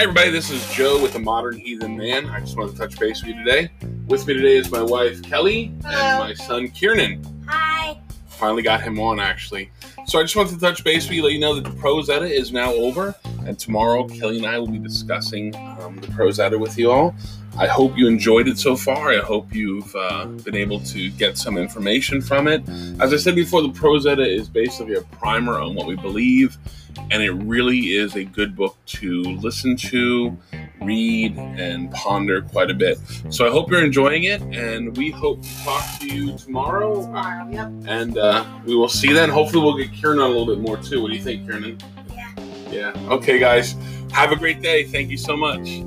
Hi, everybody. This is Joe with the Modern Heathen Man. I just want to touch base with you today. With me today is my wife Kelly Hello. and my son Kieran. Hi. Finally got him on actually. So I just wanted to touch base with you, let you know that the Prose Edda is now over, and tomorrow Kelly and I will be discussing um, the Prose Edda with you all. I hope you enjoyed it so far. I hope you've uh, been able to get some information from it. As I said before, the Prose Edda is basically a primer on what we believe, and it really is a good book to listen to, read, and ponder quite a bit. So I hope you're enjoying it, and we hope to talk to you tomorrow. Tomorrow. Yep. And uh, we will see then. Hopefully, we'll get Kieran on a little bit more too. What do you think, Kieran? Yeah. Okay, guys. Have a great day. Thank you so much.